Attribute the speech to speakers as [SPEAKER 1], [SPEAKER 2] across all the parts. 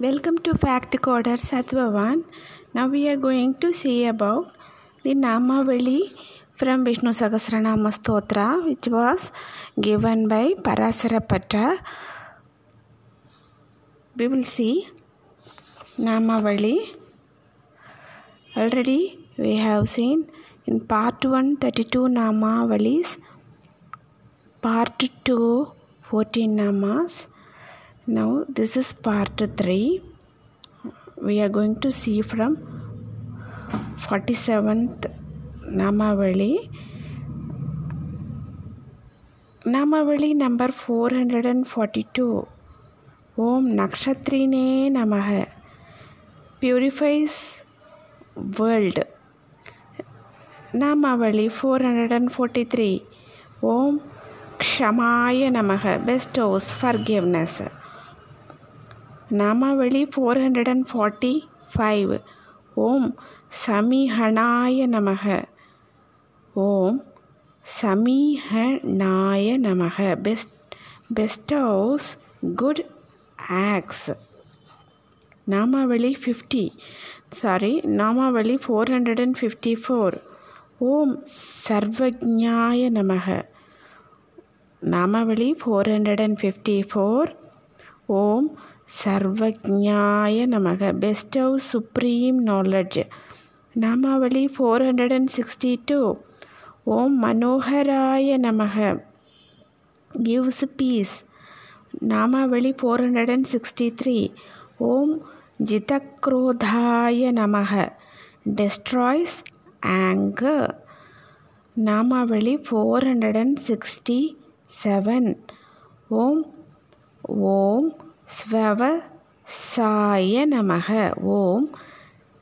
[SPEAKER 1] Welcome to Fact Coder Sattvavan. Now we are going to see about the Namavali from Vishnu Sahasranama Stotra which was given by Parasarapatra. We will see Namavali. Already we have seen in part 1 32 Namavalis, part 2 14 Namas. Now this is part 3. We are going to see from 47th Namavali. Namavali number 442. Om Nakshatrine Namaha. Purifies world. Namavali 443. Om Kshamaya Namaha. Bestows forgiveness. நமவழி four hundred and forty five ஓம் சமீஹனாய நமக. ஓம் சமீஹனாய நமக. Best bestows good acts நாமாவளி fifty sorry நாமாவளி four hundred and fifty four ஓம் சர்வஜாய நமக. நாமாவளி four hundred and fifty four ஓம் சர்வஜாய நமக. பெஸ்ட் ஆஃப் சுப்ரீம் நாலெட்ஜ் நாமாவளி four hundred and sixty two ஓம் மனோகராய நமக. கிவ்ஸ் பீஸ் நாமாவளி four hundred and sixty three ஓம் ஜிதக்ரோதாய நமக. டெஸ்ட்ராய்ஸ் ஆங்கர் நாமாவளி four hundred and sixty seven ஓம் ஓம் ஸ்வவசாய நமக. ஓம்.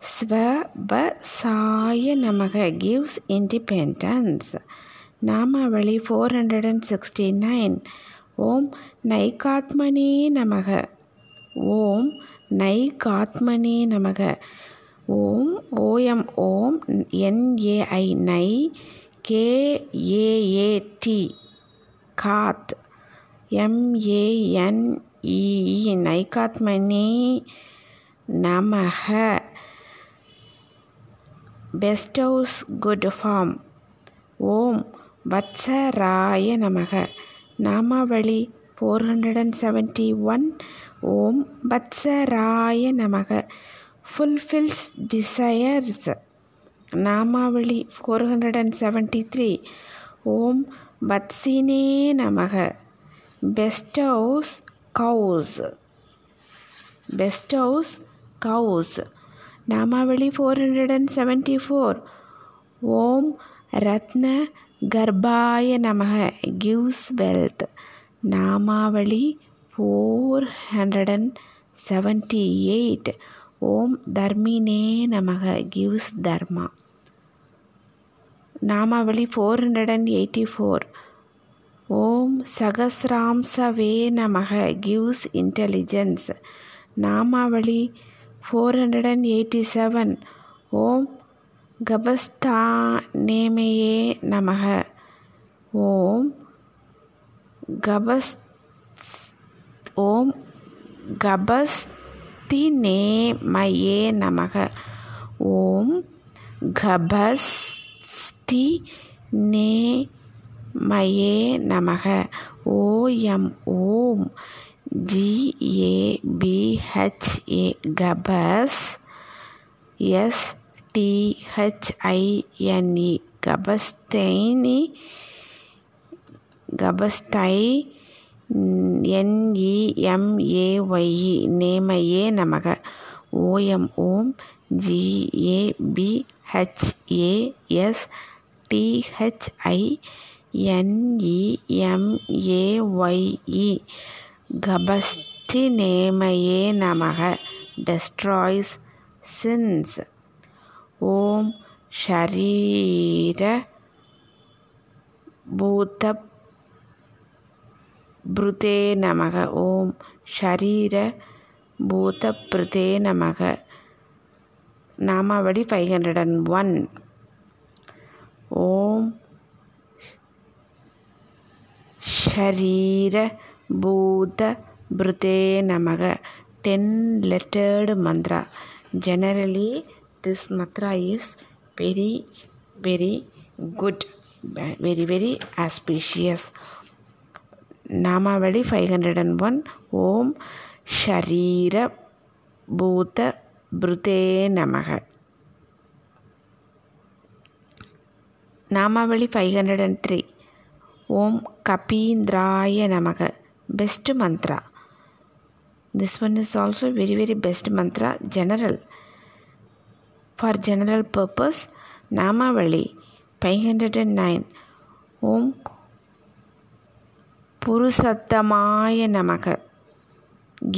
[SPEAKER 1] ஸ்வபசாய நமக கிவ்ஸ் இண்டிபெண்டன்ஸ் நாமாவளி four hundred and sixty nine ஓம். நைகாத்மனே நமக. ஓம். நைகாத்மனே நமக. ஓம். ஓஎம் ஓம். என்ஏஐ நை. கேஏஏடி காத். எம்ஏஎன் ஈ நைகாத்மனி நமக பெஸ்டவுஸ் குட் ஃபார்ம் ஓம் வத்சராய நமக நாமாவளி four hundred and seventy one ஓம் வத்சராய நமக ஃபுல்ஃபில்ஸ் டிசையர்ஸ் நாமாவளி four hundred and seventy three ஓம் வத்சினே நமக best house cows. Bestows cows. நாமாவளி four hundred and seventy four ஓம் ரத்ன கர்ப்பாய நமக கிவ்ஸ் வெல்த் நாமாவளி four hundred and seventy eight ஓம் சகசிராம்சவே நமக கிவ்ஸ் இன்டெலிஜென்ஸ். நாமாவளி four hundred and eighty seven ஓம் கபஸ்தானேமையே நமக. ஓம் கபஸ் ஓம் கபஸ்தினேமயே நமக. ஓம் கபஸ்தி நே மயே நமக. ஓஎம் ஓம். ஜிஏபிஹெச்ஏ கபஸ். எஸ் டிஹெச்ஐஎன்இ கபஸ்தைனி. கபஸ்தை. என்இஎம்ஏஒய்இ நேமையே நமக. ஓஎம் ஓம். ஜிஏபிஹெச்ஏஎஸ் டிஹெச்ஐ என்இஎம்ஏஒய்இ கபஸ்தி நேமையே நமக. டெஸ்ட்ராய்ஸ் சின்ஸ் ஓம் ஷரீர பூத பிருதே நமக. ஓம் ஷரீர பூத பிருதே நமக. நாமாவடி ஃபைவ் ஹண்ட்ரட் அண்ட் ஒன் ஓம் Sharira Bhute Namaga. 10 lettered mantra. Generally, this mantra is very, very good, very, very auspicious. Namavali 501 Om Sharira Bhuta Brute Namaha. Namavali 503 Om Kapindraya Namaha. Best mantra. This one is also very very best mantra general. For general purpose, Namavali 509 Om Purusattamaya Namaha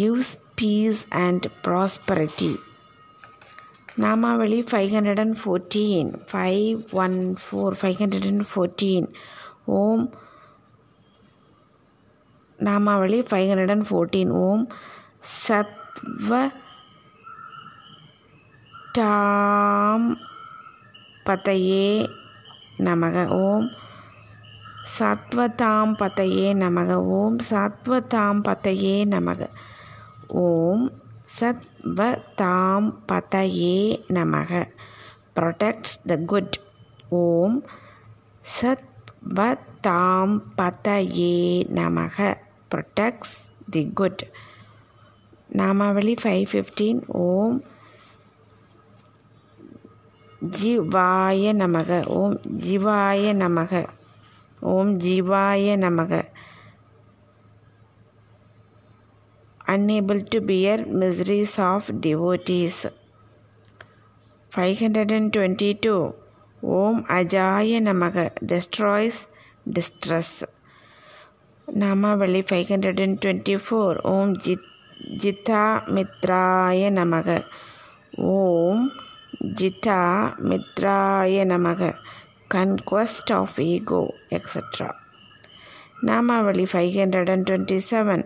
[SPEAKER 1] gives peace and prosperity. Namavali 514 514 514 Om Namavali 514 Om Sattva Tam Pataye Namaga Om சாத்வதாம் பதையே நமக. ஓம் சத்வதாம் பதையே நமக. ஓம் சத்வதாம் பதையே நமக. Protects the good ஓம் சத்வதாம் பதையே நமக. Protects the good. நாமாவளி ஃபைவ் ஃபிஃப்டீன் ஓம் ஜிவாய நமக ஓம் ஜிவாய நமக ஓம் ஜிவாய நமக unable to bear miseries of devotees five hundred and twenty two ஓம் அஜாய நமக டெஸ்ட்ராய்ஸ் டிஸ்ட்ரெஸ் நாமாவளி five hundred and twenty four ஓம் ஜித் ஜிதா மித்ராய நமக ஓம் ஜிதா மித்ராய நமக கன்கொஸ்ட் ஆஃப் ஈகோ எக்ஸட்ரா நாமாவளி five hundred and twenty seven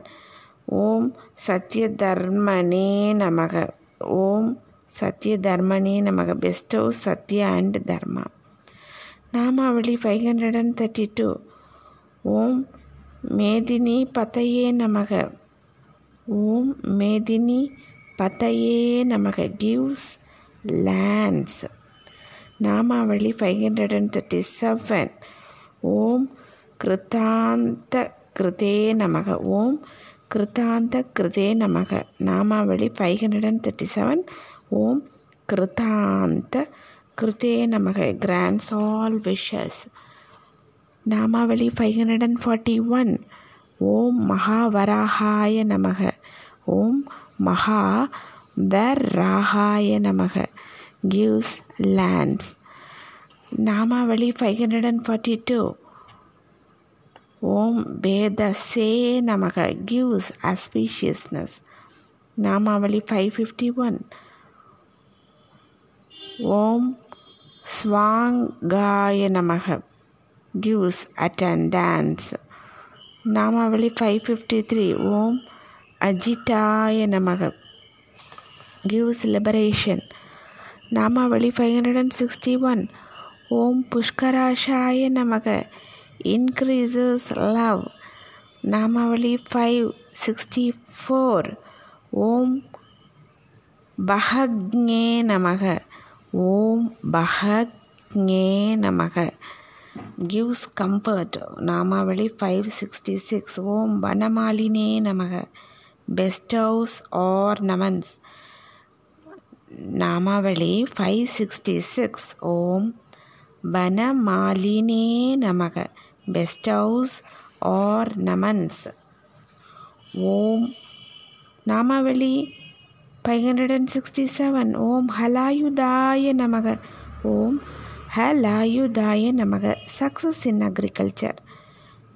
[SPEAKER 1] ஓம் சத்ய தர்மனே நமக ஓம் சத்ய தர்மனே நமக best house Sathya and dharma நாமாவளி five hundred and thirty two ஓம் மேதினி பதையே நமக. ஓம் மேதினி பதையே நமக. கிவ்ஸ் லேண்ட்ஸ் நாமாவளி five hundred and thirty seven ஓம் கிருத்தாந்த கிருதே நமக. ஓம் கிருத்தாந்த கிருதே நமக. நாமாவளி five hundred and thirty seven ஓம் கிருத்தாந்த கிருதே நமக. கிராண்ட்ஸ் ஆல் விஷஸ் நாமாவளி five hundred and forty one ஓம் மகா வராகாய நமக. ஓம் மகா வராகாய நமக. கிவ்ஸ் லேண்ட்ஸ் நாமாவளி five hundred and forty two ஓம் வேதசே நமக. கிவ்ஸ் அஸ்பீஷியஸ்னஸ் நாமாவளி ஃபைவ் ஃபிஃப்டி ஒன் ஓம் ஸ்வாங்காய நமக. gives attendance. Namavali 553 Om Ajitaya Namaha gives liberation. Namavali 561 Om Pushkarashaya Namaha increases love. Namavali 564 Om Bahagye Namaha Om Bahagye Namaha gives comfort. நாமாவளி five sixty six ஓம் வனமாலினே நமக. Best house or நமன்ஸ் நாமாவளி five sixty six ஓம் வனமாலினே நமக. Best house or நமன்ஸ் ஓம் நாமாவளி five hundred and sixty seven ஓம் ஹலாயுதாய நமக. ஓம் ஹலாயுதாய நமக. சக்ஸஸ் இன் அக்ரிகல்ச்சர்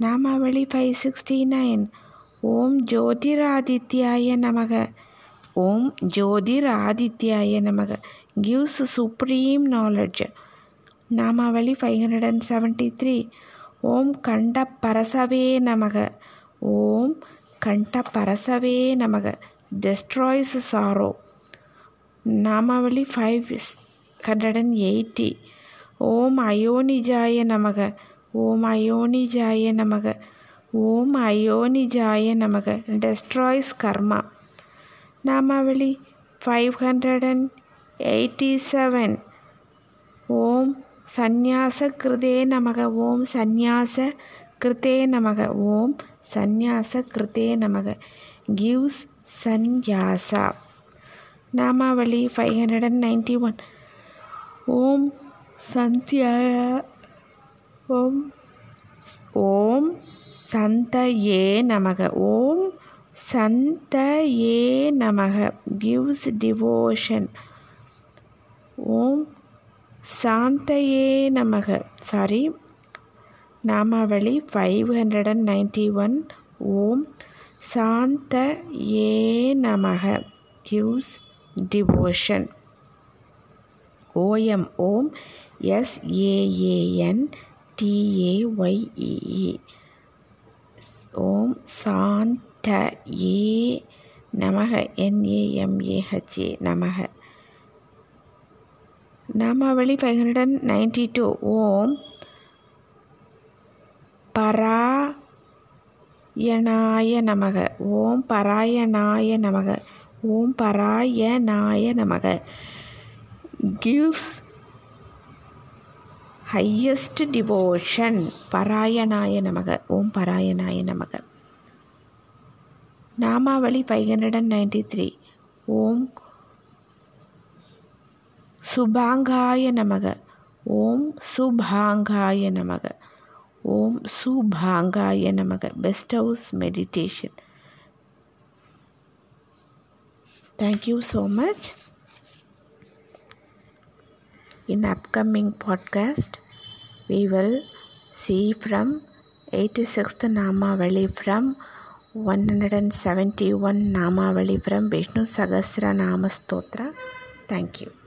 [SPEAKER 1] நாமாவளி ஃபைவ் சிக்ஸ்டி நைன் ஓம் ஜோதிராதித்யாய நமக. ஓம் ஜோதிராதித்யாய நமக. கிவ்ஸ் சுப்ரீம் நாலெட்ஜ் நாமாவளி five hundred and seventy three ஓம் கண்ட பரசவே நமக. ஓம் கண்ட பரசவே நமக. டெஸ்ட்ராய்ஸ் சாரோ நாமாவளி ஃபைவ் ஹண்ட்ரட் அண்ட் எயிட்டி ஓம் அயோனிஜாய நமக. ஓம் அயோனிஜாய நமக. ஓம் அயோனிஜாய நமக. டெஸ்ட்ராய்ஸ் கர்மா. நாமாவளி five hundred and eighty seven ஓம் சந்நியாச கிருதே நமக. ஓம் சந்நியாச கிருத்தே நமக. ஓம் சந்நியாச கிருத்தே நமக. கிவ்ஸ் சந்யாசா நாமாவளி five hundred and ninety one ஓம் சந்தியாய ஓம் ஓம் சந்தயே நமக ஓம் சந்தயே நமக கிவ்ஸ் டிவோஷன் ஓம் சாந்தையே நமக சாரி நாமாவளி five hundred and ninety one ஓம் சாந்த ஏ நமக gives devotion OEM Om S A A N T A Y E E ஓம் சாந்த ஏ நமக என்ஏஎம்ஏஹெச்ஏ நமக நாமாவளி பகனுடன் நைன்டி டூ ஓம் பரா பராயணாய நமக ஓம் பராயணாய நமக ஓம் பராய நாய நமக கிவ்ஸ் ஹையஸ்ட் டிவோஷன் பராயணாய நமக ஓம் பராயணாய நமக நாமாவளி five hundred and ninety three ஓம் சுபாங்காய நமக ஓம் சுபாங்காய நமக ஓம் சுபாங்காய நமக bestows meditation thank you so much in upcoming podcast we will see from 86th Namavali from 171 Namavali from Vishnu Sahasra Nama Stotra. Thank you.